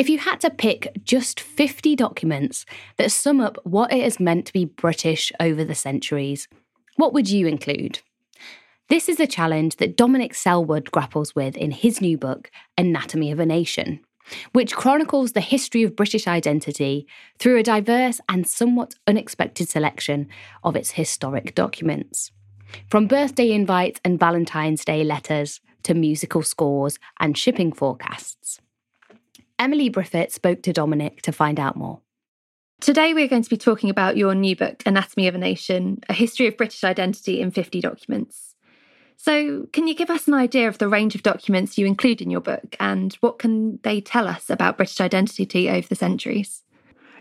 If you had to pick just 50 documents that sum up what it has meant to be British over the centuries, what would you include? This is a challenge that Dominic Selwood grapples with in his new book, Anatomy of a Nation, which chronicles the history of British identity through a diverse and somewhat unexpected selection of its historic documents. From birthday invites and Valentine's Day letters to musical scores and shipping forecasts. Emily Briffett spoke to Dominic to find out more. Today, we're going to be talking about your new book, Anatomy of a Nation A History of British Identity in 50 Documents. So, can you give us an idea of the range of documents you include in your book and what can they tell us about British identity over the centuries?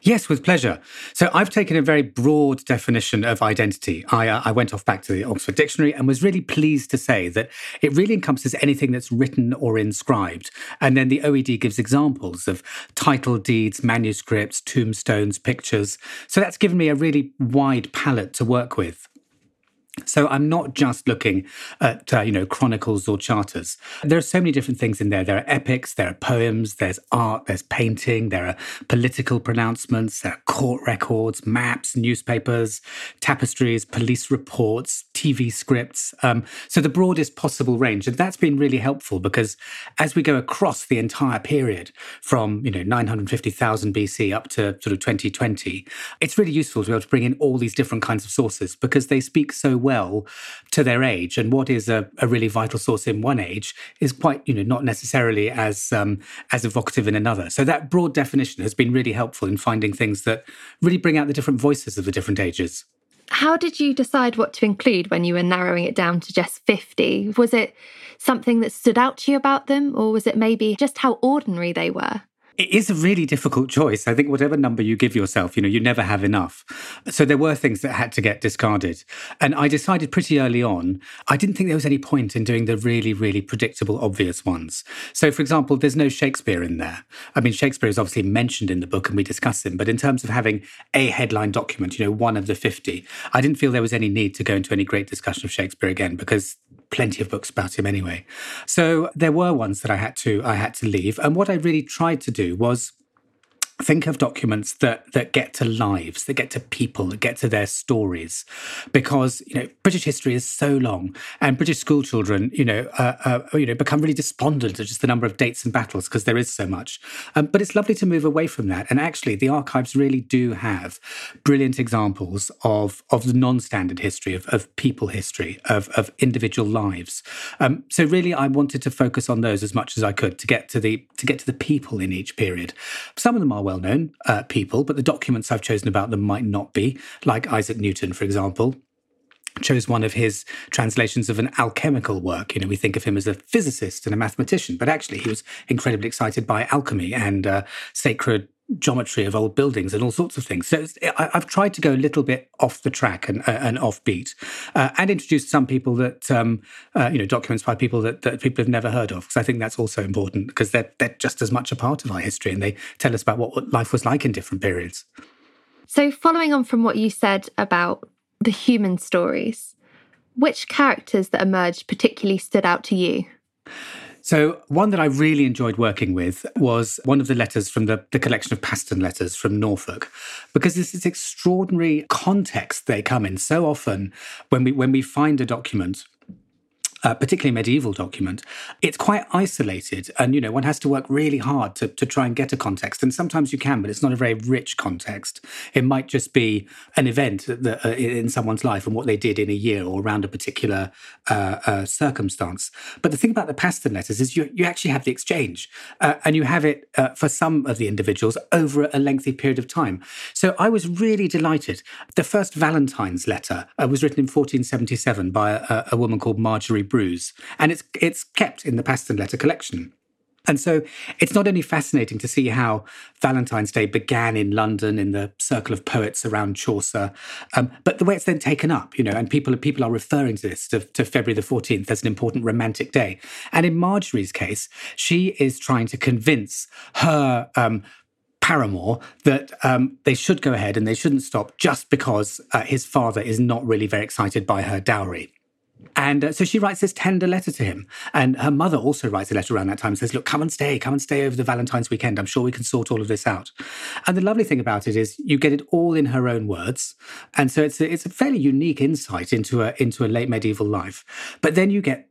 Yes, with pleasure. So I've taken a very broad definition of identity. I, uh, I went off back to the Oxford Dictionary and was really pleased to say that it really encompasses anything that's written or inscribed. And then the OED gives examples of title deeds, manuscripts, tombstones, pictures. So that's given me a really wide palette to work with. So I'm not just looking at uh, you know chronicles or charters. There are so many different things in there. There are epics, there are poems, there's art, there's painting, there are political pronouncements, there are court records, maps, newspapers, tapestries, police reports, TV scripts. Um, so the broadest possible range, and that's been really helpful because as we go across the entire period from you know 950,000 BC up to sort of 2020, it's really useful to be able to bring in all these different kinds of sources because they speak so well well to their age. And what is a, a really vital source in one age is quite, you know, not necessarily as um, as evocative in another. So that broad definition has been really helpful in finding things that really bring out the different voices of the different ages. How did you decide what to include when you were narrowing it down to just 50? Was it something that stood out to you about them, or was it maybe just how ordinary they were? It is a really difficult choice. I think whatever number you give yourself, you know, you never have enough. So there were things that had to get discarded. And I decided pretty early on, I didn't think there was any point in doing the really, really predictable, obvious ones. So, for example, there's no Shakespeare in there. I mean, Shakespeare is obviously mentioned in the book and we discuss him, but in terms of having a headline document, you know, one of the 50, I didn't feel there was any need to go into any great discussion of Shakespeare again because plenty of books about him anyway. So there were ones that I had to I had to leave. And what I really tried to do was think of documents that that get to lives that get to people that get to their stories. Because you know british history is so long and british school children you know uh, uh, you know become really despondent at just the number of dates and battles because there is so much. Um, but it's lovely to move away from that. And actually the archives really do have brilliant examples of of the non-standard history of, of people history of, of individual lives. Um, so really i wanted to focus on those as much as i could to get to the to get to the people in each period. Some of them are well known uh, people, but the documents I've chosen about them might not be, like Isaac Newton, for example chose one of his translations of an alchemical work. You know, we think of him as a physicist and a mathematician, but actually he was incredibly excited by alchemy and uh, sacred geometry of old buildings and all sorts of things. So I, have tried to go a little bit off the track and, uh, and offbeat, uh, and introduce some people that um, uh, you know documents by people that, that people have never heard of. Because I think that's also important because they're they're just as much a part of our history and they tell us about what life was like in different periods. So, following on from what you said about the human stories, which characters that emerged particularly stood out to you? So, one that I really enjoyed working with was one of the letters from the, the collection of Paston letters from Norfolk, because this is extraordinary context they come in. So often, when we when we find a document uh, particularly medieval document, it's quite isolated. And, you know, one has to work really hard to, to try and get a context. And sometimes you can, but it's not a very rich context. It might just be an event that, uh, in someone's life and what they did in a year or around a particular uh, uh circumstance. But the thing about the Paston letters is you, you actually have the exchange uh, and you have it uh, for some of the individuals over a lengthy period of time. So I was really delighted. The first Valentine's letter was written in 1477 by a, a woman called Margery Brews, and it's it's kept in the Paston letter collection. And so it's not only fascinating to see how Valentine's Day began in London in the circle of poets around Chaucer, um, but the way it's then taken up, you know, and people people are referring to this to, to February the 14th as an important romantic day. And in Margery's case, she is trying to convince her um, paramour that um, they should go ahead and they shouldn't stop just because uh, his father is not really very excited by her dowry. And uh, so she writes this tender letter to him. And her mother also writes a letter around that time and says, Look, come and stay, come and stay over the Valentine's weekend. I'm sure we can sort all of this out. And the lovely thing about it is you get it all in her own words. And so it's a, it's a fairly unique insight into a, into a late medieval life. But then you get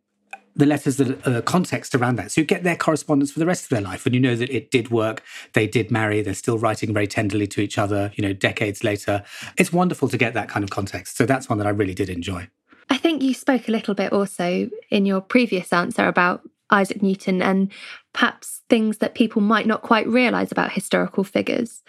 the letters that context around that. So you get their correspondence for the rest of their life, and you know that it did work. They did marry. They're still writing very tenderly to each other. You know, decades later, it's wonderful to get that kind of context. So that's one that I really did enjoy. I think you spoke a little bit also in your previous answer about Isaac Newton and perhaps things that people might not quite realise about historical figures.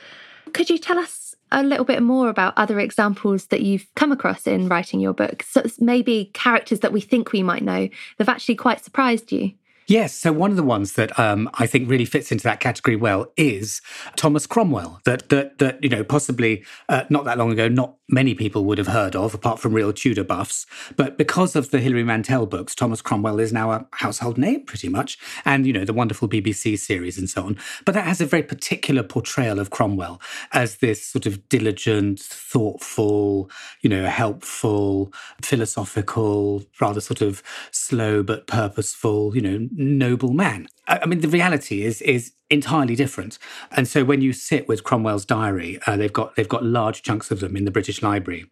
Could you tell us a little bit more about other examples that you've come across in writing your book? So maybe characters that we think we might know that have actually quite surprised you. Yes. So one of the ones that um, I think really fits into that category well is Thomas Cromwell. That that that you know possibly uh, not that long ago, not many people would have heard of, apart from real Tudor buffs. But because of the Hilary Mantel books, Thomas Cromwell is now a household name, pretty much, and you know the wonderful BBC series and so on. But that has a very particular portrayal of Cromwell as this sort of diligent, thoughtful, you know, helpful, philosophical, rather sort of slow but purposeful, you know noble man. I mean, the reality is is entirely different. And so when you sit with Cromwell's diary, uh, they've got they've got large chunks of them in the British Library.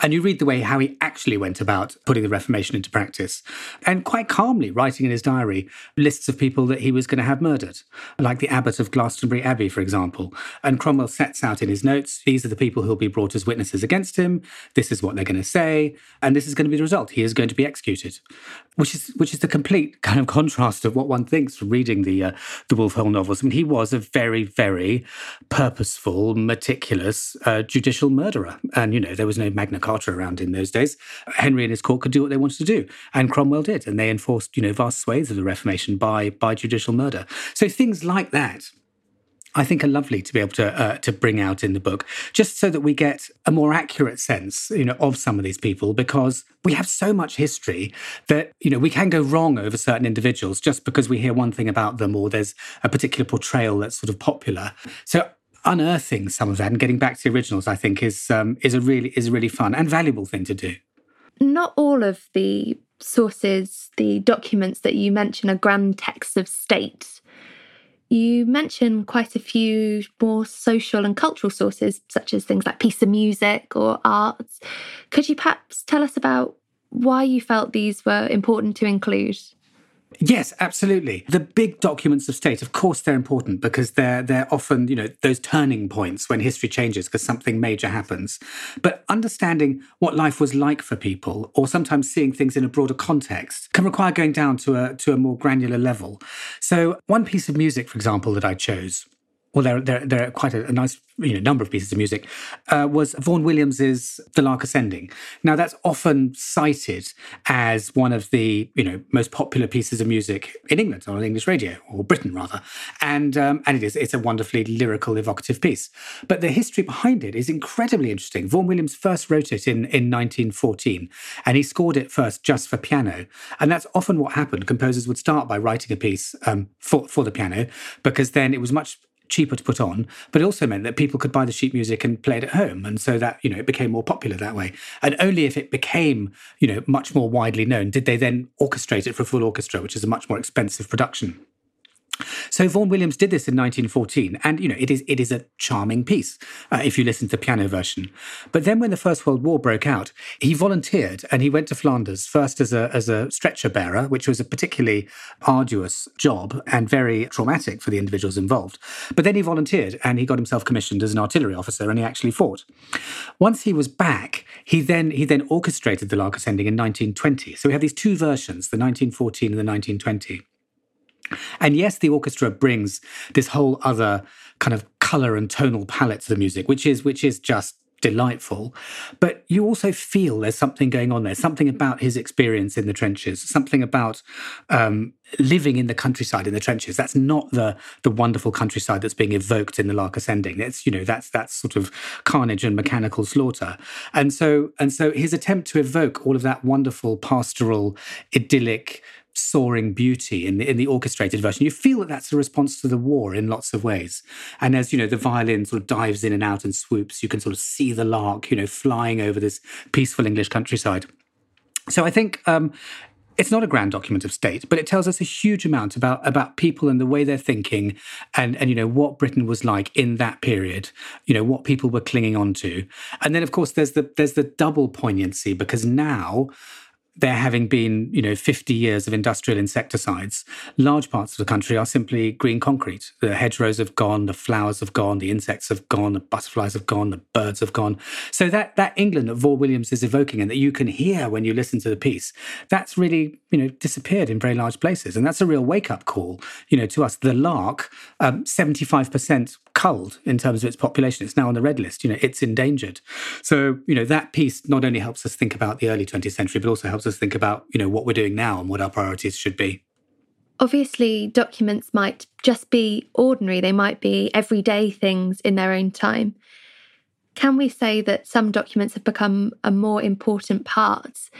And you read the way how he actually went about putting the Reformation into practice, and quite calmly writing in his diary lists of people that he was going to have murdered, like the abbot of Glastonbury Abbey, for example. And Cromwell sets out in his notes these are the people who'll be brought as witnesses against him, this is what they're going to say, and this is going to be the result. He is going to be executed, which is which is the complete kind of contrast of what one thinks from reading the uh, the Wolf Hall novels. I mean, he was a very, very purposeful, meticulous uh, judicial murderer, and you know there was no Magna Carta around in those days. Henry and his court could do what they wanted to do, and Cromwell did, and they enforced, you know, vast swathes of the Reformation by by judicial murder. So things like that I think are lovely to be able to uh, to bring out in the book, just so that we get a more accurate sense, you know, of some of these people, because we have so much history that you know we can go wrong over certain individuals just because we hear one thing about them or there's a particular portrayal that's sort of popular. So unearthing some of that and getting back to the originals, I think, is um, is a really is a really fun and valuable thing to do. Not all of the sources, the documents that you mention, are grand texts of state. You mention quite a few more social and cultural sources, such as things like piece of music or arts. Could you perhaps tell us about why you felt these were important to include? Yes, absolutely. The big documents of state, of course, they're important because they're they're often, you know, those turning points when history changes because something major happens. But understanding what life was like for people, or sometimes seeing things in a broader context, can require going down to a to a more granular level. So, one piece of music, for example, that I chose well, there, there, there are quite a, a, nice you know, number of pieces of music, uh, was Vaughan Williams's The Lark Ascending. Now, that's often cited as one of the you know most popular pieces of music in England on English radio, or Britain rather, and um, and it is it's a wonderfully lyrical, evocative piece. But the history behind it is incredibly interesting. Vaughan Williams first wrote it in in 1914, and he scored it first just for piano, and that's often what happened. Composers would start by writing a piece um, for for the piano because then it was much cheaper to put on, but it also meant that people could buy the sheet music and play it at home. And so that, you know, it became more popular that way. And only if it became, you know, much more widely known did they then orchestrate it for a full orchestra, which is a much more expensive production. So Vaughan Williams did this in 1914, and you know it is it is a charming piece uh, if you listen to the piano version. But then when the First World War broke out, he volunteered and he went to Flanders first as a as a stretcher bearer, which was a particularly arduous job and very traumatic for the individuals involved. But then he volunteered and he got himself commissioned as an artillery officer, and he actually fought. Once he was back, he then he then orchestrated the Lark Ascending in 1920. So we have these two versions, the 1914 and the 1920. And yes, the orchestra brings this whole other kind of color and tonal palette to the music, which is which is just delightful. But you also feel there's something going on there, something about his experience in the trenches, something about um, living in the countryside in the trenches. That's not the the wonderful countryside that's being evoked in the Lark Ascending. It's you know that's that's sort of carnage and mechanical slaughter. And so and so his attempt to evoke all of that wonderful pastoral idyllic soaring beauty in the, in the orchestrated version. You feel that that's a response to the war in lots of ways. And as you know, the violin sort of dives in and out and swoops, you can sort of see the lark, you know, flying over this peaceful English countryside. So I think um, it's not a grand document of state, but it tells us a huge amount about about people and the way they're thinking, and and you know what Britain was like in that period. You know what people were clinging on to, and then of course there's the there's the double poignancy because now there having been, you know, 50 years of industrial insecticides, large parts of the country are simply green concrete. The hedgerows have gone, the flowers have gone, the insects have gone, the butterflies have gone, the birds have gone. So that that England that Vaughan Williams is evoking and that you can hear when you listen to the piece, that's really, you know, disappeared in very large places. And that's a real wake-up call, you know, to us. The lark, um, 75% culled in terms of its population. It's now on the red list. You know, it's endangered. So, you know, that piece not only helps us think about the early 20th century, but also helps us think about, you know, what we're doing now and what our priorities should be. Obviously, documents might just be ordinary, they might be everyday things in their own time. Can we say that some documents have become a more important part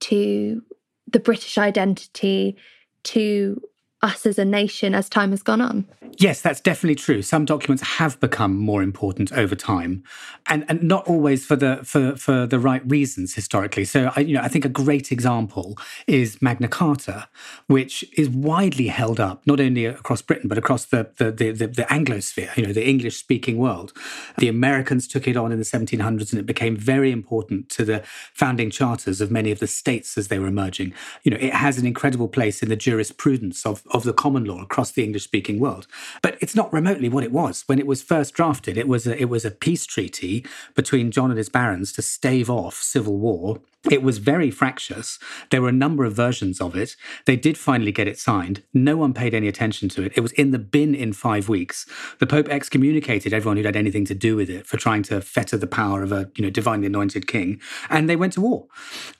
to the British identity, to us as a nation as time has gone on? Yes, that's definitely true. Some documents have become more important over time, and, and not always for the for, for the right reasons historically. So, I, you know, I think a great example is Magna Carta, which is widely held up not only across Britain but across the the, the, the, the Anglosphere, you know, the English speaking world. The Americans took it on in the 1700s, and it became very important to the founding charters of many of the states as they were emerging. You know, it has an incredible place in the jurisprudence of of the common law across the English speaking world. But it's not remotely what it was. When it was first drafted, it was a, it was a peace treaty between John and his barons to stave off civil war. It was very fractious. There were a number of versions of it. They did finally get it signed. No one paid any attention to it. It was in the bin in five weeks. The Pope excommunicated everyone who'd had anything to do with it for trying to fetter the power of a you know divinely anointed king, and they went to war.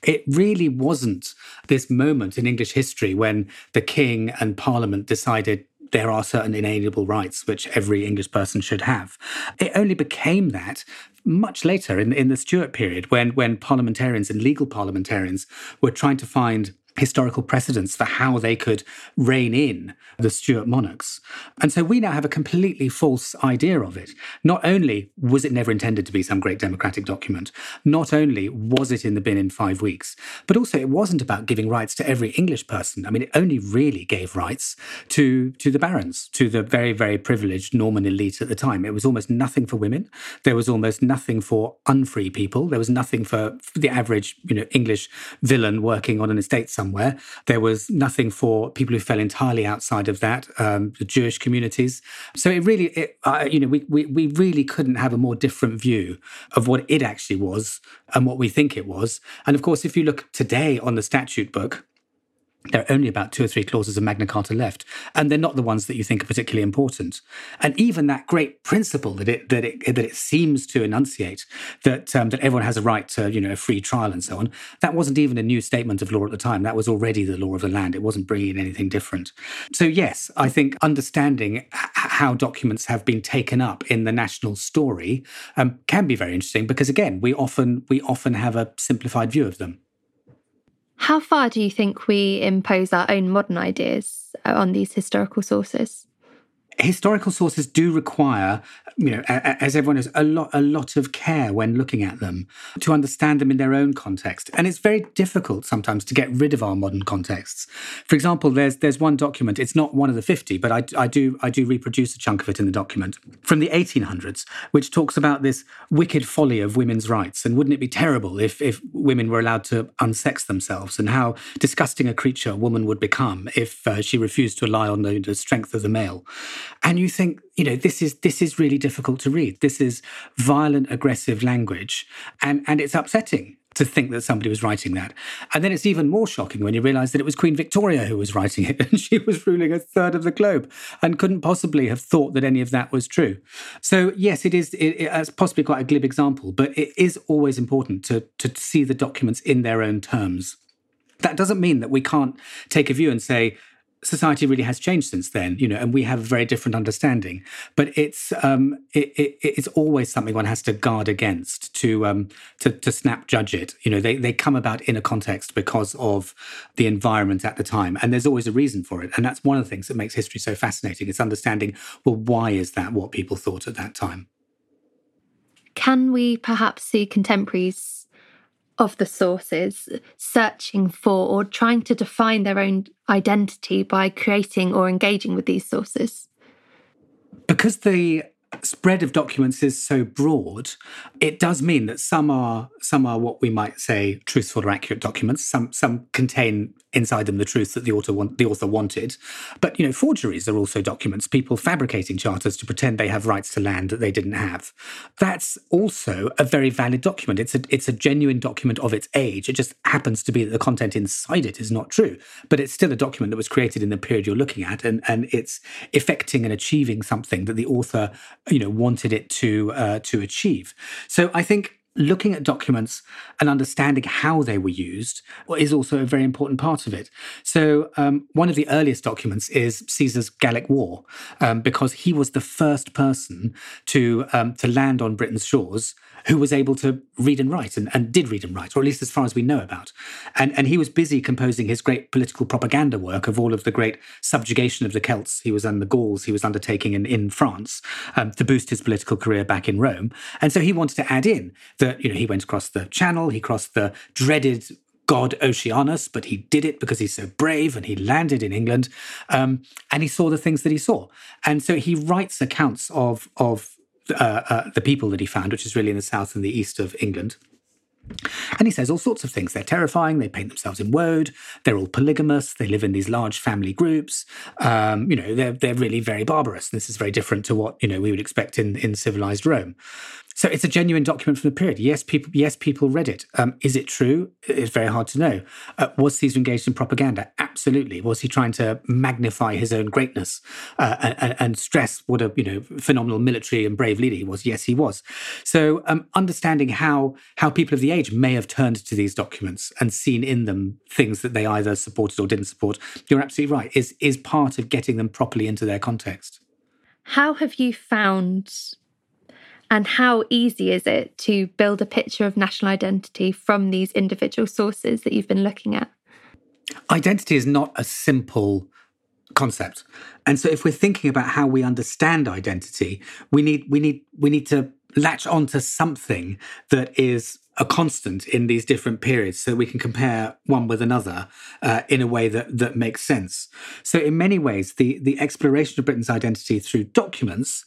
It really wasn't this moment in English history when the king and Parliament decided there are certain inalienable rights which every English person should have. It only became that much later in, in the Stuart period when, when parliamentarians and legal parliamentarians were trying to find historical precedents for how they could rein in the Stuart monarchs. And so we now have a completely false idea of it. Not only was it never intended to be some great democratic document, not only was it in the bin in five weeks, but also it wasn't about giving rights to every English person. I mean, it only really gave rights to, to the barons, to the very, very privileged Norman elite at the time. It was almost nothing for women. There was almost nothing for unfree people. There was nothing for, the average, you know, English villein working on an estate somewhere somewhere. There was nothing for people who fell entirely outside of that, um, the Jewish communities. So it really, it, uh, you know, we, we, we really couldn't have a more different view of what it actually was and what we think it was. And of course, if you look today on the statute book, there are only about two or three clauses of Magna Carta left, and they're not the ones that you think are particularly important. And even that great principle that it that it that it seems to enunciate that um, that everyone has a right to you know a free trial and so on, that wasn't even a new statement of law at the time. That was already the law of the land. It wasn't bringing in anything different. So yes, I think understanding how documents have been taken up in the national story um, can be very interesting because again, we often we often have a simplified view of them. How far do you think we impose our own modern ideas uh, on these historical sources? Historical sources do require, you know, as everyone knows, a lot, a lot of care when looking at them to understand them in their own context. And it's very difficult sometimes to get rid of our modern contexts. For example, there's there's one document. It's not one of the fifty, but I, I do I do reproduce a chunk of it in the document from the 1800s, which talks about this wicked folly of women's rights. And wouldn't it be terrible if if women were allowed to unsex themselves, and how disgusting a creature a woman would become if uh, she refused to rely on the, the strength of the male and you think you know this is this is really difficult to read this is violent aggressive language and and it's upsetting to think that somebody was writing that. And then it's even more shocking when you realize that it was Queen Victoria who was writing it and she was ruling a third of the globe and couldn't possibly have thought that any of that was true. So, yes, it is it, it's possibly quite a glib example, but it is always important to, to see the documents in their own terms. That doesn't mean that we can't take a view and say, society really has changed since then, you know, and we have a very different understanding. But it's um, it, it, it's always something one has to guard against to um, to, to snap judge it. You know, they they come about in a context because of the environment at the time, and there's always a reason for it. And that's one of the things that makes history so fascinating. It's understanding well, why is that what people thought at that time? Can we perhaps see contemporaries of the sources searching for or trying to define their own identity by creating or engaging with these sources? Because the spread of documents is so broad, it does mean that some are some are what we might say truthful or accurate documents. Some some contain inside them the truth that the author want, the author wanted. But you know, forgeries are also documents. People fabricating charters to pretend they have rights to land that they didn't have. That's also a very valid document. It's a it's a genuine document of its age. It just happens to be that the content inside it is not true, but it's still a document that was created in the period you're looking at, and and it's effecting and achieving something that the author you know wanted it to uh, to achieve. So I think looking at documents and understanding how they were used is also a very important part of it. So, um, one of the earliest documents is Caesar's Gallic War, um, because he was the first person to um, to land on Britain's shores who was able to read and write and, and did read and write, or at least as far as we know about. And, and he was busy composing his great political propaganda work of all of the great subjugation of the Celts he was and the Gauls he was undertaking in, in France um, to boost his political career back in Rome. And so he wanted to add in that, you know, he went across the Channel, he crossed the dreaded god Oceanus, but he did it because he's so brave and he landed in England um, and he saw the things that he saw. And so he writes accounts of, of uh, uh, the people that he found, which is really in the south and the east of England. And he says all sorts of things. They're terrifying. They paint themselves in woad. They're all polygamous. They live in these large family groups. Um, you know, they're they're really very barbarous. This is very different to what you know we would expect in in civilized Rome. So it's a genuine document from the period. Yes, people. Yes, people read it. Um, is it true? It's very hard to know. Uh, was Caesar engaged in propaganda? Absolutely. Was he trying to magnify his own greatness uh, and, and, stress what a you know phenomenal military and brave leader he was? Yes, he was. So um, understanding how how people of the age may have turned to these documents and seen in them things that they either supported or didn't support, you're absolutely right. Is is part of getting them properly into their context. How have you found and how easy is it to build a picture of national identity from these individual sources that you've been looking at? Identity is not a simple concept. And so if we're thinking about how we understand identity, we need we need we need to latch onto something that is a constant in these different periods so we can compare one with another uh, in a way that that makes sense. So in many ways the the exploration of Britain's identity through documents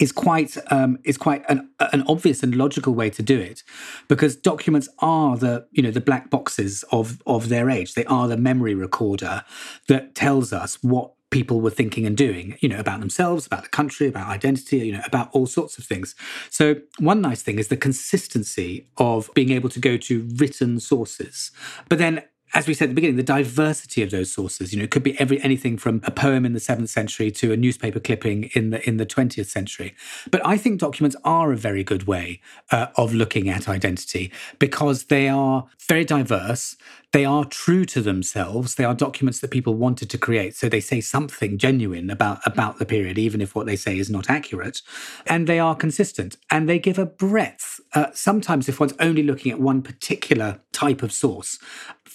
is quite um, is quite an, an obvious and logical way to do it, because documents are the you know the black boxes of of their age. They are the memory recorder that tells us what people were thinking and doing, you know, about themselves, about the country, about identity, you know, about all sorts of things. So one nice thing is the consistency of being able to go to written sources, but then as we said at the beginning, the diversity of those sources, you know, it could be every anything from a poem in the seventh century to a newspaper clipping in the in the twentieth century. But I think documents are a very good way uh, of looking at identity because they are very diverse. They are true to themselves. They are documents that people wanted to create, so they say something genuine about about the period, even if what they say is not accurate. And they are consistent, and they give a breadth. Uh, sometimes, if one's only looking at one particular type of source,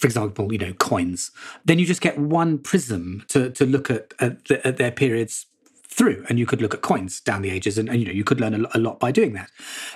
for example, you know, coins, then you just get one prism to, to look at, at, the, at their periods through and you could look at coins down the ages and, and you know you could learn a, a, lot by doing that.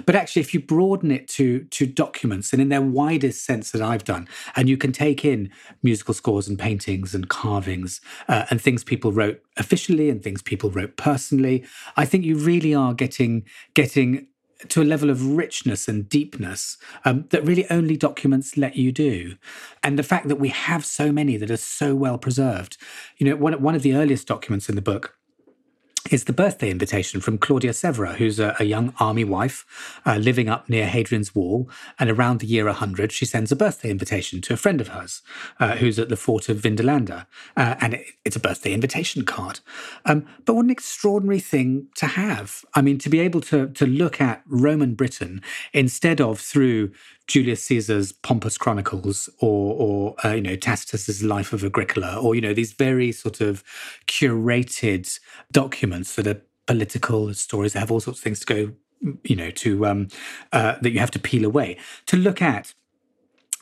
But actually if you broaden it to to documents and in their widest sense that i've done and you can take in musical scores and paintings and carvings uh, and things people wrote officially and things people wrote personally i think you really are getting getting to a level of richness and deepness um, that really only documents let you do. And the fact that we have so many that are so well preserved. You know, one, one of the earliest documents in the book is the birthday invitation from Claudia Severa, who's a, a young army wife uh, living up near Hadrian's Wall. And around the year 100, she sends a birthday invitation to a friend of hers uh, who's at the fort of Vindolanda. Uh, and it, it's a birthday invitation card. Um, but what an extraordinary thing to have. I mean, to be able to, to look at Roman Britain instead of through Julius Caesar's Pompous Chronicles or, or uh, you know, Tacitus's Life of Agricola, or, you know, these very sort of curated documents that are political stories that have all sorts of things to go, you know, to, um, uh, that you have to peel away. To look at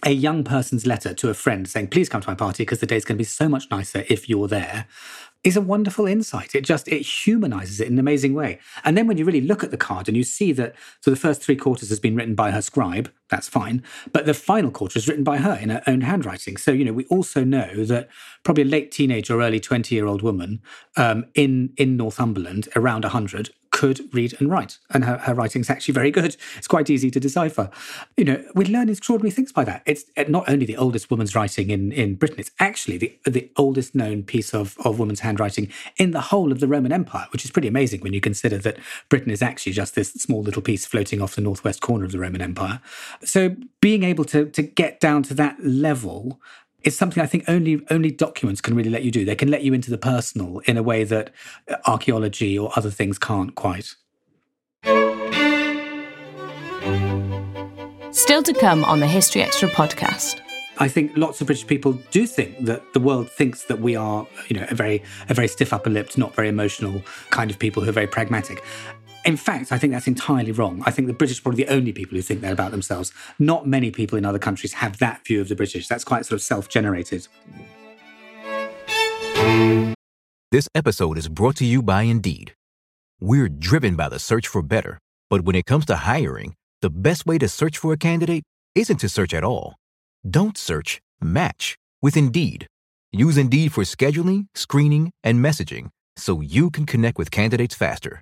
a young person's letter to a friend saying, please come to my party because the day's going to be so much nicer if you're there is a wonderful insight. It just it humanizes it in an amazing way. And then when you really look at the card and you see that so the first three quarters has been written by her scribe, that's fine. But the final quarter is written by her in her own handwriting. So you know we also know that probably a late teenage or early twenty year old woman um, in in Northumberland around hundred could read and write. And her, her writing's actually very good. It's quite easy to decipher. You know, we learn extraordinary things by that. It's uh, not only the oldest woman's writing in, in Britain, it's actually the, the oldest known piece of, of woman's handwriting in the whole of the Roman Empire, which is pretty amazing when you consider that Britain is actually just this small little piece floating off the northwest corner of the Roman Empire. So being able to, to get down to that level it's something I think only only documents can really let you do. They can let you into the personal in a way that archaeology or other things can't quite. Still to come on the History Extra podcast. I think lots of British people do think that the world thinks that we are, you know, a very a very stiff upper lipped, not very emotional kind of people who are very pragmatic. In fact, I think that's entirely wrong. I think the British are probably the only people who think that about themselves. Not many people in other countries have that view of the British. That's quite sort of self generated. This episode is brought to you by Indeed. We're driven by the search for better, but when it comes to hiring, the best way to search for a candidate isn't to search at all. Don't search, match with Indeed. Use Indeed for scheduling, screening, and messaging so you can connect with candidates faster.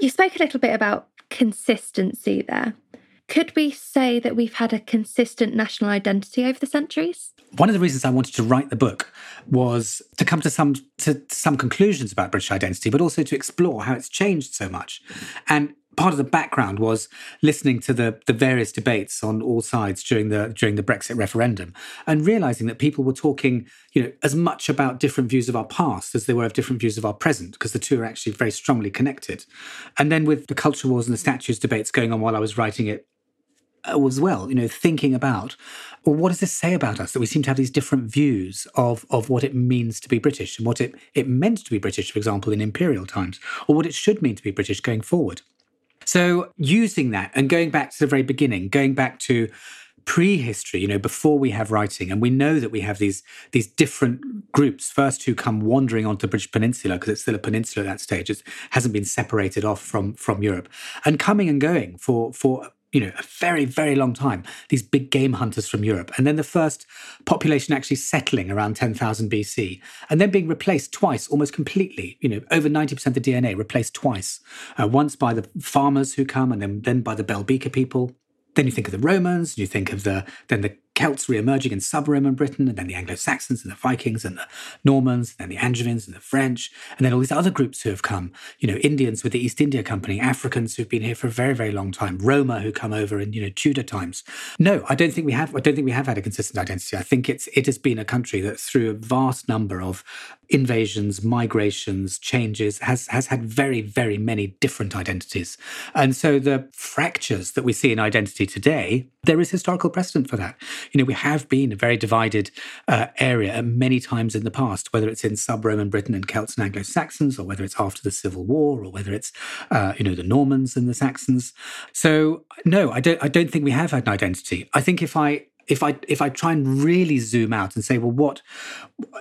You spoke a little bit about consistency there. Could we say that we've had a consistent national identity over the centuries? One of the reasons I wanted to write the book was to come to some to some conclusions about British identity, but also to explore how it's changed so much. And part of the background was listening to the the various debates on all sides during the during the Brexit referendum and realizing that people were talking you know as much about different views of our past as they were of different views of our present because the two are actually very strongly connected. And then with the culture wars and the statues debates going on while I was writing it uh, as well you know thinking about well what does this say about us that we seem to have these different views of of what it means to be british and what it it meant to be british for example in imperial times or what it should mean to be british going forward so using that and going back to the very beginning, going back to prehistory, you know, before we have writing, and we know that we have these these different groups first who come wandering onto the British Peninsula because it's still a peninsula at that stage. It hasn't been separated off from from Europe, and coming and going for for you know, a very, very long time, these big game hunters from Europe. And then the first population actually settling around 10,000 BC, and then being replaced twice, almost completely, you know, over 90% of the DNA replaced twice. Uh, once by the farmers who come, and then, then by the Bell Beaker people. Then you think of the Romans, you think of the then the Celts re-emerging in sub-Roman Britain, and then the Anglo-Saxons and the Vikings and the Normans, and then the Angevins and the French, and then all these other groups who have come. You know, Indians with the East India Company, Africans who've been here for a very, very long time, Roma who come over in you know Tudor times. No, I don't think we have. I don't think we have had a consistent identity. I think it's it has been a country that through a vast number of invasions, migrations, changes has has had very, very many different identities, and so the fractures that we see in identity today, there is historical precedent for that you know, we have been a very divided uh, area many times in the past, whether it's in sub-Roman Britain and Celts and Anglo-Saxons, or whether it's after the Civil War, or whether it's, uh, you know, the Normans and the Saxons. So, no, I don't. I don't think we have had an identity. I think if I if I if I try and really zoom out and say, well, what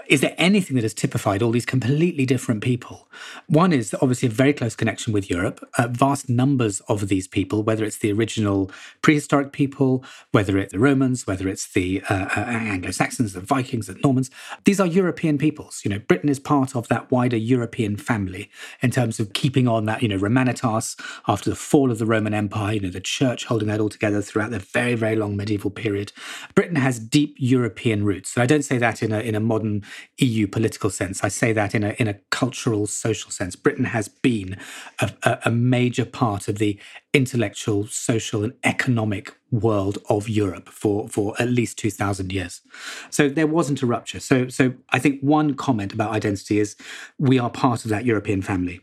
is there anything that has typified all these completely different people? One is obviously a very close connection with Europe. Uh, vast numbers of these people, whether it's the original prehistoric people, whether it's the Romans, whether it's the uh, uh, Anglo Saxons, the Vikings, the Normans, these are European peoples. You know, Britain is part of that wider European family in terms of keeping on that. You know, Romanitas after the fall of the Roman Empire. You know, the Church holding that all together throughout the very very long medieval period. Britain has deep European roots. And I don't say that in a, in a modern EU political sense. I say that in a, in a cultural, social sense. Britain has been a, a, a major part of the intellectual, social, and economic world of Europe for, for at least 2,000 years. So there wasn't a rupture. So, so I think one comment about identity is we are part of that European family.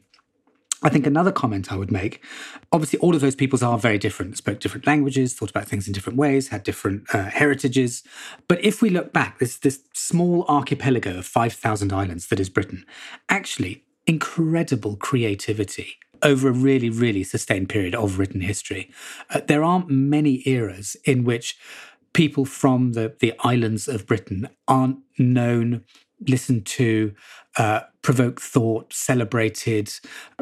I think another comment I would make obviously, all of those peoples are very different, spoke different languages, thought about things in different ways, had different uh, heritages. But if we look back, this, this small archipelago of 5,000 islands that is Britain, actually, incredible creativity over a really, really sustained period of written history. Uh, there aren't many eras in which people from the, the islands of Britain aren't known listened to, uh, provoked thought, celebrated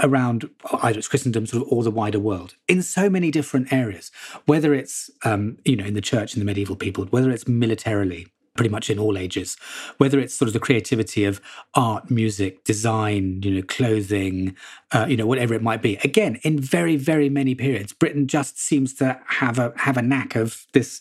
around either it's Christendom sort of, or the wider world in so many different areas, whether it's, um, you know, in the church and the medieval people, whether it's militarily, pretty much in all ages, whether it's sort of the creativity of art, music, design, you know, clothing, uh, you know, whatever it might be. Again, in very, very many periods, Britain just seems to have a have a knack of this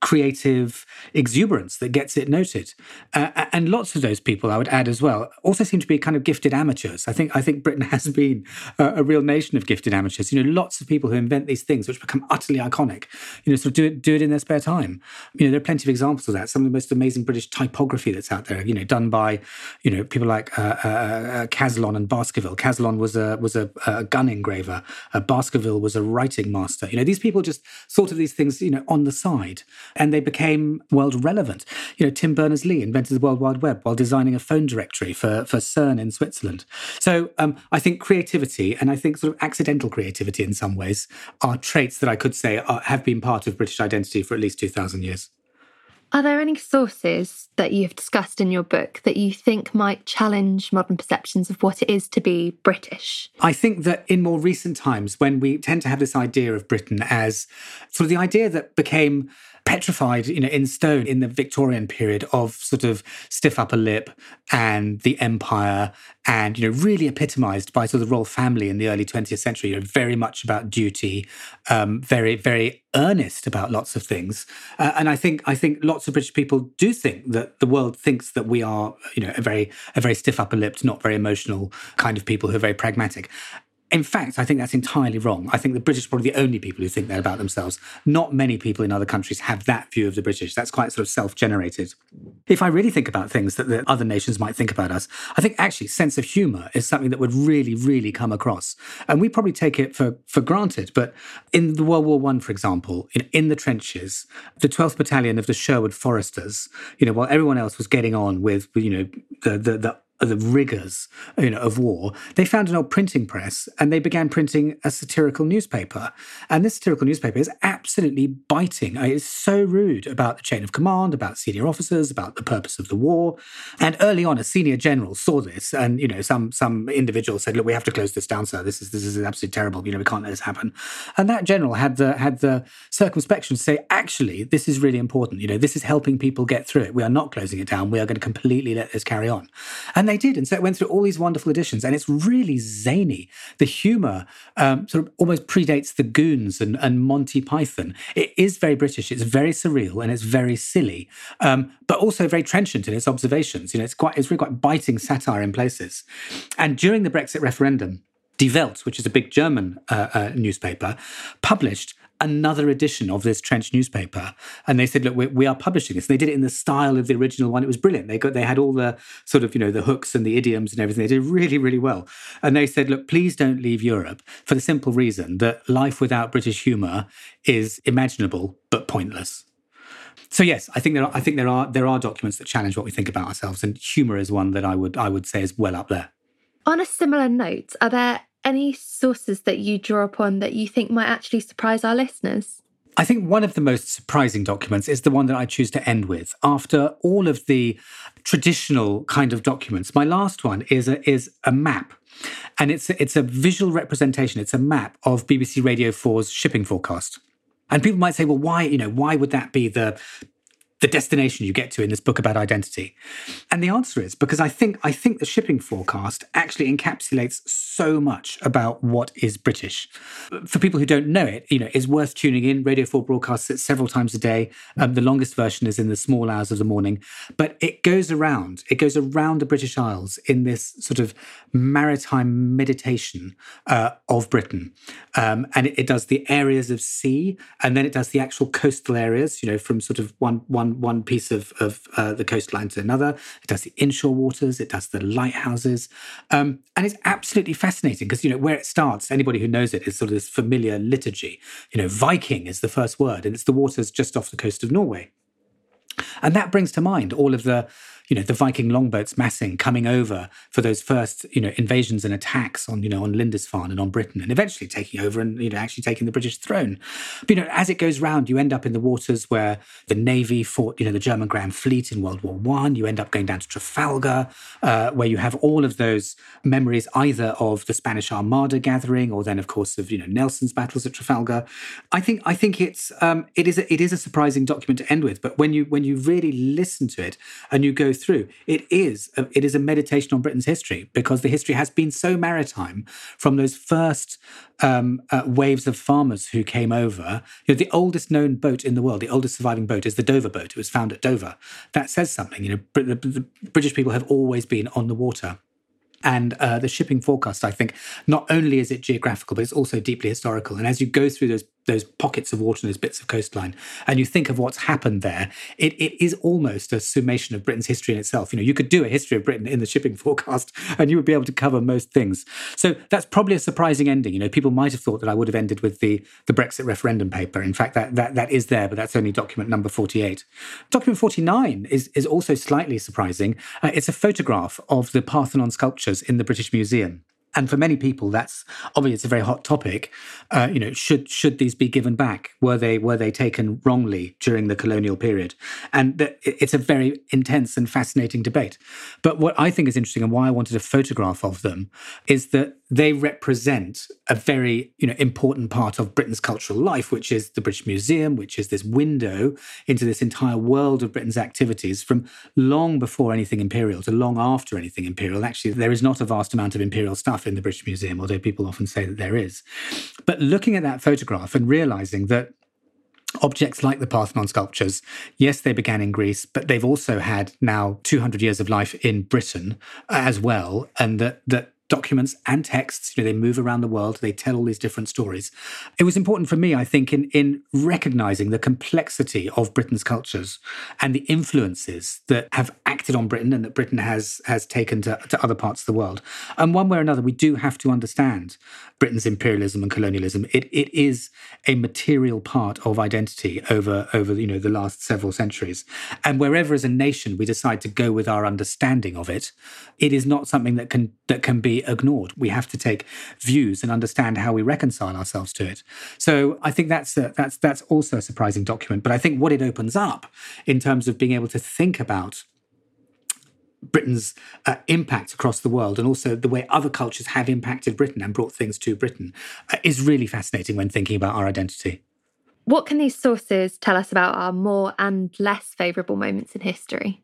creative exuberance that gets it noted. Uh, and lots of those people, I would add as well, also seem to be kind of gifted amateurs. I think I think Britain has been a, a real nation of gifted amateurs. You know, lots of people who invent these things which become utterly iconic. You know, sort of do it do it in their spare time. You know, there are plenty of examples of that. Some of the most amazing British typography that's out there. You know, done by you know people like uh, uh, uh Caslon and Baskerville. Caslon was a was a, a gun engraver. Uh, Baskerville was a writing master. You know, these people just thought of these things you know on the side and they became world relevant. You know, Tim Berners Lee invented the World Wide Web while designing a phone directory for, for CERN in Switzerland. So um, I think creativity and I think sort of accidental creativity in some ways are traits that I could say are, have been part of British identity for at least 2,000 years. Are there any sources that you've discussed in your book that you think might challenge modern perceptions of what it is to be British? I think that in more recent times, when we tend to have this idea of Britain as sort of the idea that became petrified, you know, in stone in the Victorian period of sort of stiff upper lip and the empire and, you know, really epitomized by sort of the royal family in the early 20th century, you know, very much about duty, um, very, very earnest about lots of things. Uh, and I think, I think lots of British people do think that the world thinks that we are, you know, a very, a very stiff upper lipped, not very emotional kind of people who are very pragmatic. In fact, I think that's entirely wrong. I think the British are probably the only people who think that about themselves. Not many people in other countries have that view of the British. That's quite sort of self generated. If I really think about things that the other nations might think about us, I think actually sense of humour is something that would really, really come across. And we probably take it for, for granted. But in the World War One, for example, in, in the trenches, the 12th Battalion of the Sherwood Foresters, you know, while everyone else was getting on with, you know, the, the, the the rigors you know, of war, they found an old printing press and they began printing a satirical newspaper. And this satirical newspaper is absolutely biting. Uh, it's so rude about the chain of command, about senior officers, about the purpose of the war. And early on, a senior general saw this, and you know, some some individual said, "Look, we have to close this down, sir. This is this is absolutely terrible. You know, we can't let this happen." And that general had the had the circumspection to say, "Actually, this is really important. You know, this is helping people get through it. We are not closing it down. We are going to completely let this carry on." And they did. And so it went through all these wonderful editions. And it's really zany. The humor um, sort of almost predates the Goons and, and, Monty Python. It is very British. It's very surreal and it's very silly, um, but also very trenchant in its observations. You know, it's quite, it's really quite biting satire in places. And during the Brexit referendum, Die Welt, which is a big German uh, uh, newspaper, published another edition of this trench newspaper. And they said, look, we, we, are publishing this. And they did it in the style of the original one. It was brilliant. They got they had all the sort of, you know, the hooks and the idioms and everything. They did really, really well. And they said, look, please don't leave Europe for the simple reason that life without British humour is imaginable but pointless. So yes, I think there are I think there are there are documents that challenge what we think about ourselves, and humour is one that I would I would say is well up there. On a similar note, are there any sources that you draw upon that you think might actually surprise our listeners? I think one of the most surprising documents is the one that I choose to end with. After all of the traditional kind of documents, my last one is a, is a map. And it's a, it's a visual representation, it's a map of BBC Radio 4's shipping forecast. And people might say, well, why, you know, why would that be the the destination you get to in this book about identity? And the answer is because I think I think the shipping forecast actually encapsulates so much about what is British. For people who don't know it, you know, it's worth tuning in. Radio 4 broadcasts it several times a day. Um, the longest version is in the small hours of the morning, but it goes around. It goes around the British Isles in this sort of maritime meditation uh, of Britain, um, and it, it does the areas of sea, and then it does the actual coastal areas. You know, from sort of one one one piece of, of uh, the coastline to another. It does the inshore waters. It does the lighthouses, um, and it's absolutely fascinating because you know where it starts. Anybody who knows it is sort of this familiar liturgy. You know, Viking is the first word, and it's the waters just off the coast of Norway. And that brings to mind all of the you know, the Viking longboats massing, coming over for those first, you know, invasions and attacks on, you know, on Lindisfarne and on Britain, and eventually taking over and, you know, actually taking the British throne. But, you know, as it goes round, you end up in the waters where the Navy fought, you know, the German Grand Fleet in World War One. You end up going down to Trafalgar, uh, where you have all of those memories either of the Spanish Armada gathering, or then, of course, of you know Nelson's battles at Trafalgar. I think I think it's um, it is a, it is a surprising document to end with. But when you when you really listen to it and you go through, it is a, it is a meditation on Britain's history because the history has been so maritime from those first um, uh, waves of farmers who came over. You know, the oldest known boat in the world, the oldest surviving boat, is the Dover boat. It was found at Dover. That says something. You know, the, the British people have always been on the water. And uh, the shipping forecast, I think, not only is it geographical, but it's also deeply historical. And as you go through those those pockets of water and those bits of coastline, and you think of what's happened there, it, it is almost a summation of Britain's history in itself. You know, you could do a history of Britain in the shipping forecast, and you would be able to cover most things. So that's probably a surprising ending. You know, people might have thought that I would have ended with the the Brexit referendum paper. In fact, that that that is there, but that's only document number forty eight. Document forty nine is is also slightly surprising. Uh, it's a photograph of the Parthenon sculptures in the British Museum. And for many people, that's obviously it's a very hot topic. Uh, you know, should should these be given back? Were they were they taken wrongly during the colonial period? And it's a very intense and fascinating debate. But what I think is interesting, and why I wanted a photograph of them, is that they represent a very you know important part of Britain's cultural life, which is the British Museum, which is this window into this entire world of Britain's activities from long before anything imperial to long after anything imperial. Actually, there is not a vast amount of imperial stuff in the British Museum, although people often say that there is. But looking at that photograph and realizing that Objects like the Parthenon sculptures, yes, they began in Greece, but they've also had now 200 years of life in Britain as well. And that, that documents and texts. You know, they move around the world. They tell all these different stories. It was important for me, I think, in in recognizing the complexity of Britain's cultures and the influences that have acted on Britain and that Britain has has taken to, to other parts of the world. And one way or another, we do have to understand Britain's imperialism and colonialism. It it is a material part of identity over over you know the last several centuries. And wherever as a nation we decide to go with our understanding of it, it is not something that can that can be ignored. We have to take views and understand how we reconcile ourselves to it. So I think that's a, that's that's also a surprising document. But I think what it opens up in terms of being able to think about Britain's uh, impact across the world and also the way other cultures have impacted Britain and brought things to Britain uh, is really fascinating when thinking about our identity. What can these sources tell us about our more and less favourable moments in history?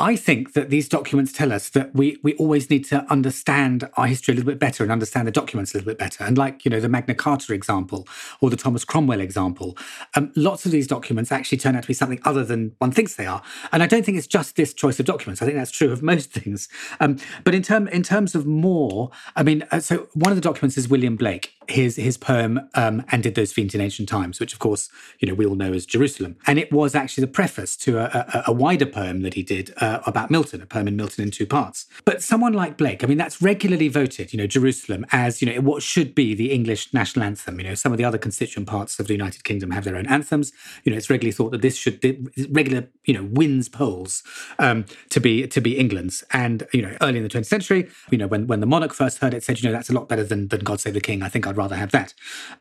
I think that these documents tell us that we we always need to understand our history a little bit better and understand the documents a little bit better. And like you know the Magna Carta example or the Thomas Cromwell example, um, lots of these documents actually turn out to be something other than one thinks they are. And I don't think it's just this choice of documents. I think that's true of most things. Um, but in term in terms of more, I mean, uh, so one of the documents is William Blake, his his poem um, "And Did Those Fiends in Ancient Times," which of course you know we all know as Jerusalem, and it was actually the preface to a, a, a wider poem that he did. Uh, uh, about Milton, a poem in Milton in two parts. But someone like Blake, I mean, that's regularly voted, you know, Jerusalem as, you know, what should be the English national anthem. You know, some of the other constituent parts of the United Kingdom have their own anthems. You know, it's regularly thought that this should regular, you know, wins polls um, to be to be England's. And you know, early in the 20th century, you know, when when the monarch first heard it, said, you know, that's a lot better than than God Save the King. I think I'd rather have that.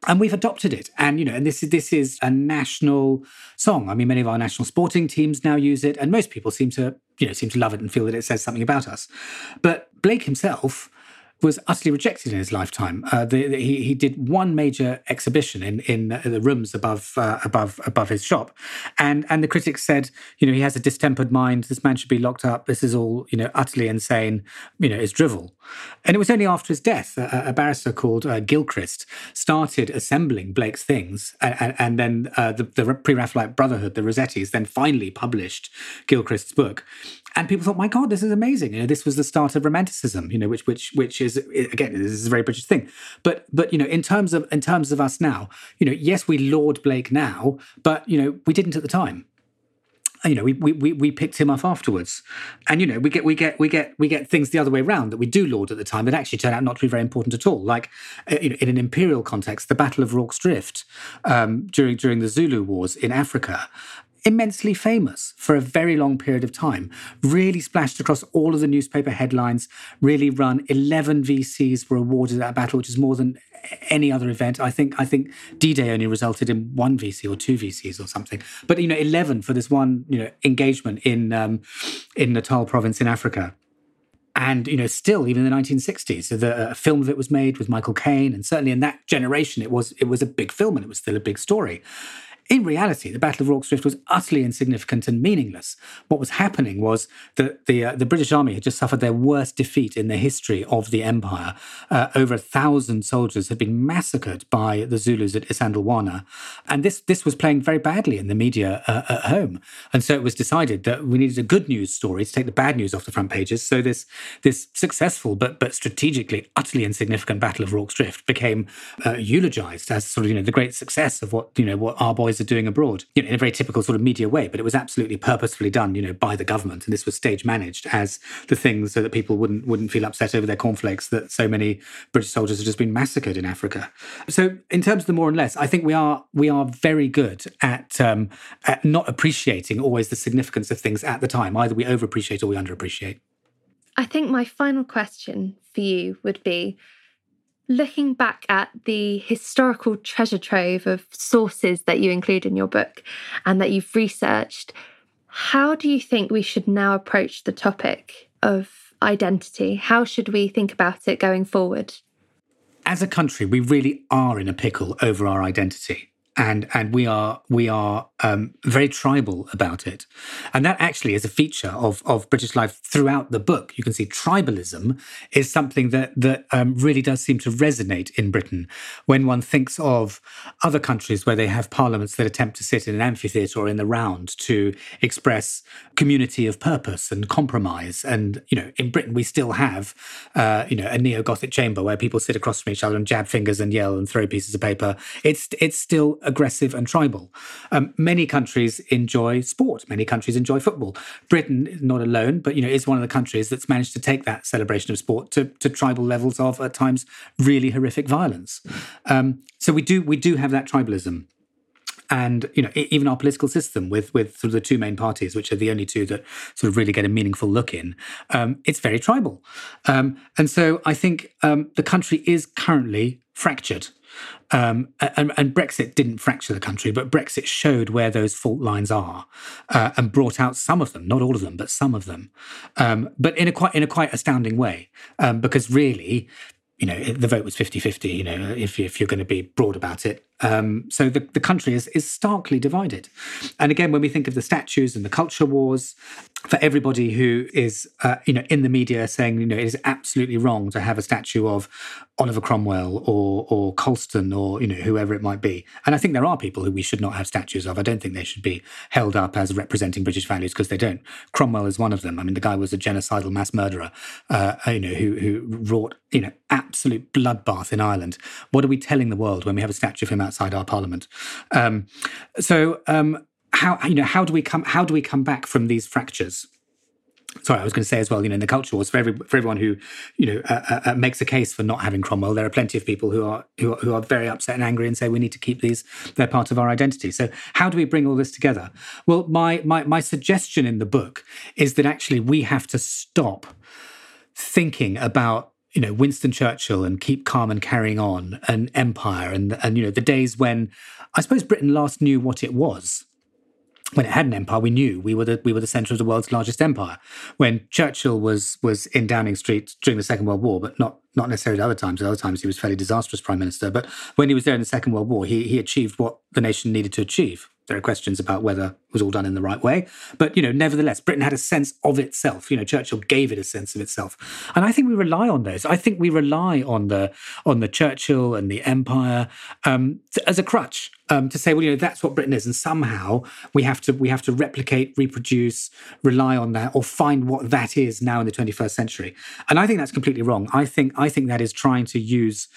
And we've adopted it. And you know, and this is this is a national song. I mean, many of our national sporting teams now use it, and most people seem to you know, seem to love it and feel that it says something about us. But Blake himself was utterly rejected in his lifetime. Uh, the, the, he, he did one major exhibition in in the rooms above uh, above above his shop, and and the critics said, you know, he has a distempered mind. This man should be locked up. This is all you know, utterly insane. You know, it's drivel. And it was only after his death, a, a barrister called uh, Gilchrist started assembling Blake's things, and, and, and then uh, the, the Pre-Raphaelite Brotherhood, the Rossettis, then finally published Gilchrist's book. And people thought, my God, this is amazing. You know, this was the start of Romanticism. You know, which which which is again, this is a very British thing. But but you know, in terms of in terms of us now, you know, yes, we laud Blake now, but you know, we didn't at the time you know, we, we we picked him up afterwards, and you know, we get we get we get we get things the other way around that we do laud at the time that actually turn out not to be very important at all. Like, uh, you know, in an imperial context, the Battle of Rorke's Drift um, during during the Zulu Wars in Africa, immensely famous for a very long period of time, really splashed across all of the newspaper headlines, really run 11 VCs were awarded that battle, which is more than any other event. I think I think D-Day only resulted in one VC or two VCs or something. But you know, 11 for this one, you know, engagement in um, in Natal province in Africa and you know still even in the 1960s so the film that was made with michael caine and certainly in that generation it was it was a big film and it was still a big story in reality, the Battle of Rorke's Drift was utterly insignificant and meaningless. What was happening was that the, uh, the British Army had just suffered their worst defeat in the history of the empire. Uh, over a thousand soldiers had been massacred by the Zulus at Isandlwana. And this, this was playing very badly in the media uh, at home. And so it was decided that we needed a good news story to take the bad news off the front pages. So this, this successful but, but strategically utterly insignificant Battle of Rorke's Drift became uh, eulogized as sort of, you know, the great success of what, you know, what our boys are doing abroad, you know, in a very typical sort of media way. But it was absolutely purposefully done, you know, by the government, and this was stage managed as the thing so that people wouldn't wouldn't feel upset over their cornflakes that so many British soldiers had just been massacred in Africa. So, in terms of the more and less, I think we are we are very good at um, at not appreciating always the significance of things at the time. Either we overappreciate or we underappreciate. I think my final question for you would be looking back at the historical treasure trove of sources that you include in your book and that you've researched, how do you think we should now approach the topic of identity? How should we think about it going forward? As a country, we really are in a pickle over our identity and and we are we are um, very tribal about it, and that actually is a feature of of British life throughout the book. You can see tribalism is something that that um, really does seem to resonate in Britain when one thinks of other countries where they have parliaments that attempt to sit in an amphitheatre or in the round to express community of purpose and compromise. And you know, in Britain we still have uh, you know a neo Gothic chamber where people sit across from each other and jab fingers and yell and throw pieces of paper. It's it's still aggressive and tribal. Um, many countries enjoy sport. Many countries enjoy football. Britain, not alone, but you know, is one of the countries that's managed to take that celebration of sport to, to tribal levels of at times really horrific violence. Um, so we do we do have that tribalism and you know even our political system with with sort of the two main parties which are the only two that sort of really get a meaningful look in um, it's very tribal um, and so i think um, the country is currently fractured um, and, and, Brexit didn't fracture the country, but Brexit showed where those fault lines are uh, and brought out some of them, not all of them, but some of them, um, but in a quite in a quite astounding way, um, because really you know, the vote was 50 50, you know, if, if you're going to be broad about it. Um, so the, the country is, is starkly divided. And again, when we think of the statues and the culture wars, for everybody who is, uh, you know, in the media saying, you know, it is absolutely wrong to have a statue of Oliver Cromwell or or Colston or you know whoever it might be. And I think there are people who we should not have statues of. I don't think they should be held up as representing British values because they don't. Cromwell is one of them. I mean, the guy was a genocidal mass murderer, uh, you know, who who wrought you know absolute bloodbath in Ireland. What are we telling the world when we have a statue of him outside our parliament? Um, so. Um, how you know how do we come how do we come back from these fractures? Sorry, I was going to say as well. You know, in the culture wars, for every for everyone who you know uh, uh, uh, makes a case for not having Cromwell, there are plenty of people who are, who are who are very upset and angry and say we need to keep these. They're part of our identity. So, how do we bring all this together? Well, my my my suggestion in the book is that actually we have to stop thinking about you know Winston Churchill and keep calm and carrying on and empire and and you know the days when I suppose Britain last knew what it was when it had an empire, we knew we were the we were the centre of the world's largest empire. When Churchill was was in Downing Street during the Second World War, but not not necessarily other times. Other times, he was fairly disastrous prime minister. But when he was there in the Second World War, he he achieved what the nation needed to achieve. There are questions about whether it was all done in the right way, but you know, nevertheless, Britain had a sense of itself. You know, Churchill gave it a sense of itself, and I think we rely on those. I think we rely on the on the Churchill and the Empire um, to, as a crutch um, to say, well, you know, that's what Britain is, and somehow we have to we have to replicate, reproduce, rely on that, or find what that is now in the 21st century. And I think that's completely wrong. I think I think that is trying to use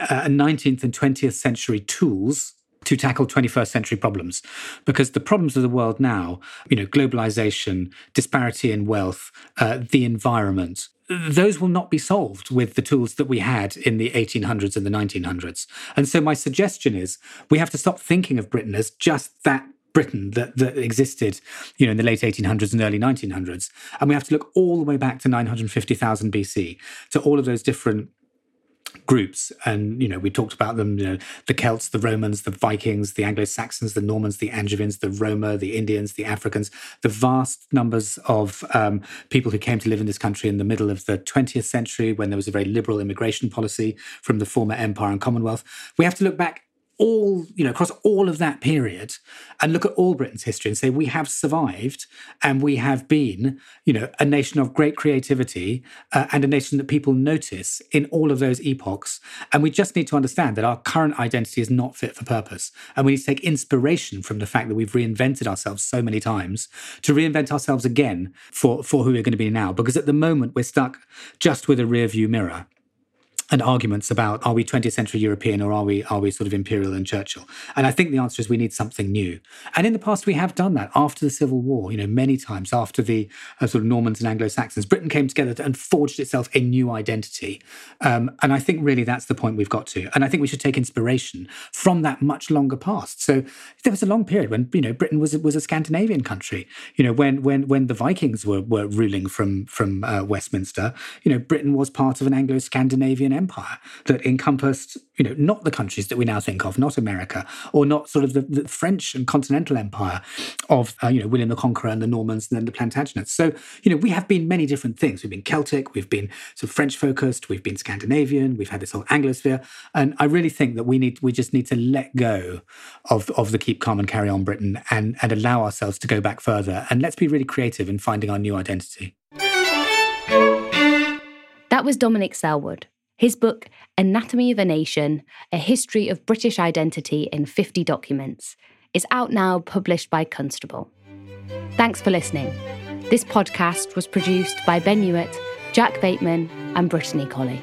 uh, 19th and 20th century tools to tackle 21st century problems because the problems of the world now you know globalization disparity in wealth uh, the environment those will not be solved with the tools that we had in the 1800s and the 1900s and so my suggestion is we have to stop thinking of britain as just that Britain that, that existed, you know, in the late 1800s and early 1900s. And we have to look all the way back to 950,000 BC to all of those different groups and you know we talked about them you know the celts the romans the vikings the anglo-saxons the normans the angevins the roma the indians the africans the vast numbers of um, people who came to live in this country in the middle of the 20th century when there was a very liberal immigration policy from the former empire and commonwealth. We have to look back all, you know, across all of that period and look at all Britain's history and say we have survived and we have been, you know, a nation of great creativity uh, and a nation that people notice in all of those epochs. And we just need to understand that our current identity is not fit for purpose. And we need to take inspiration from the fact that we've reinvented ourselves so many times to reinvent ourselves again for, for who we're going to be now. Because at the moment, we're stuck just with a rear view mirror and arguments about are we 20th century European or are we are we sort of imperial and Churchill? And I think the answer is we need something new. And in the past we have done that after the Civil War. You know, many times after the uh, sort of Normans and Anglo Saxons, Britain came together and forged itself a new identity. Um, and I think really that's the point we've got to. And I think we should take inspiration from that much longer past. So there was a long period when you know Britain was was a Scandinavian country. You know, when when when the Vikings were were ruling from from uh, Westminster, you know, Britain was part of an Anglo-Scandinavian empire that encompassed, you know, not the countries that we now think of, not America, or not sort of the, the French and continental empire of, uh, you know, William the Conqueror and the Normans and then the Plantagenets. So, you know, we have been many different things. We've been Celtic, we've been sort of French focused, we've been Scandinavian, we've had this whole Anglosphere. And I really think that we need, we just need to let go of, of the keep calm and carry on Britain and, and allow ourselves to go back further. And let's be really creative in finding our new identity. That was Dominic Selwood. His book, Anatomy of a Nation A History of British Identity in 50 Documents, is out now, published by Constable. Thanks for listening. This podcast was produced by Ben Hewitt, Jack Bateman, and Brittany Colley.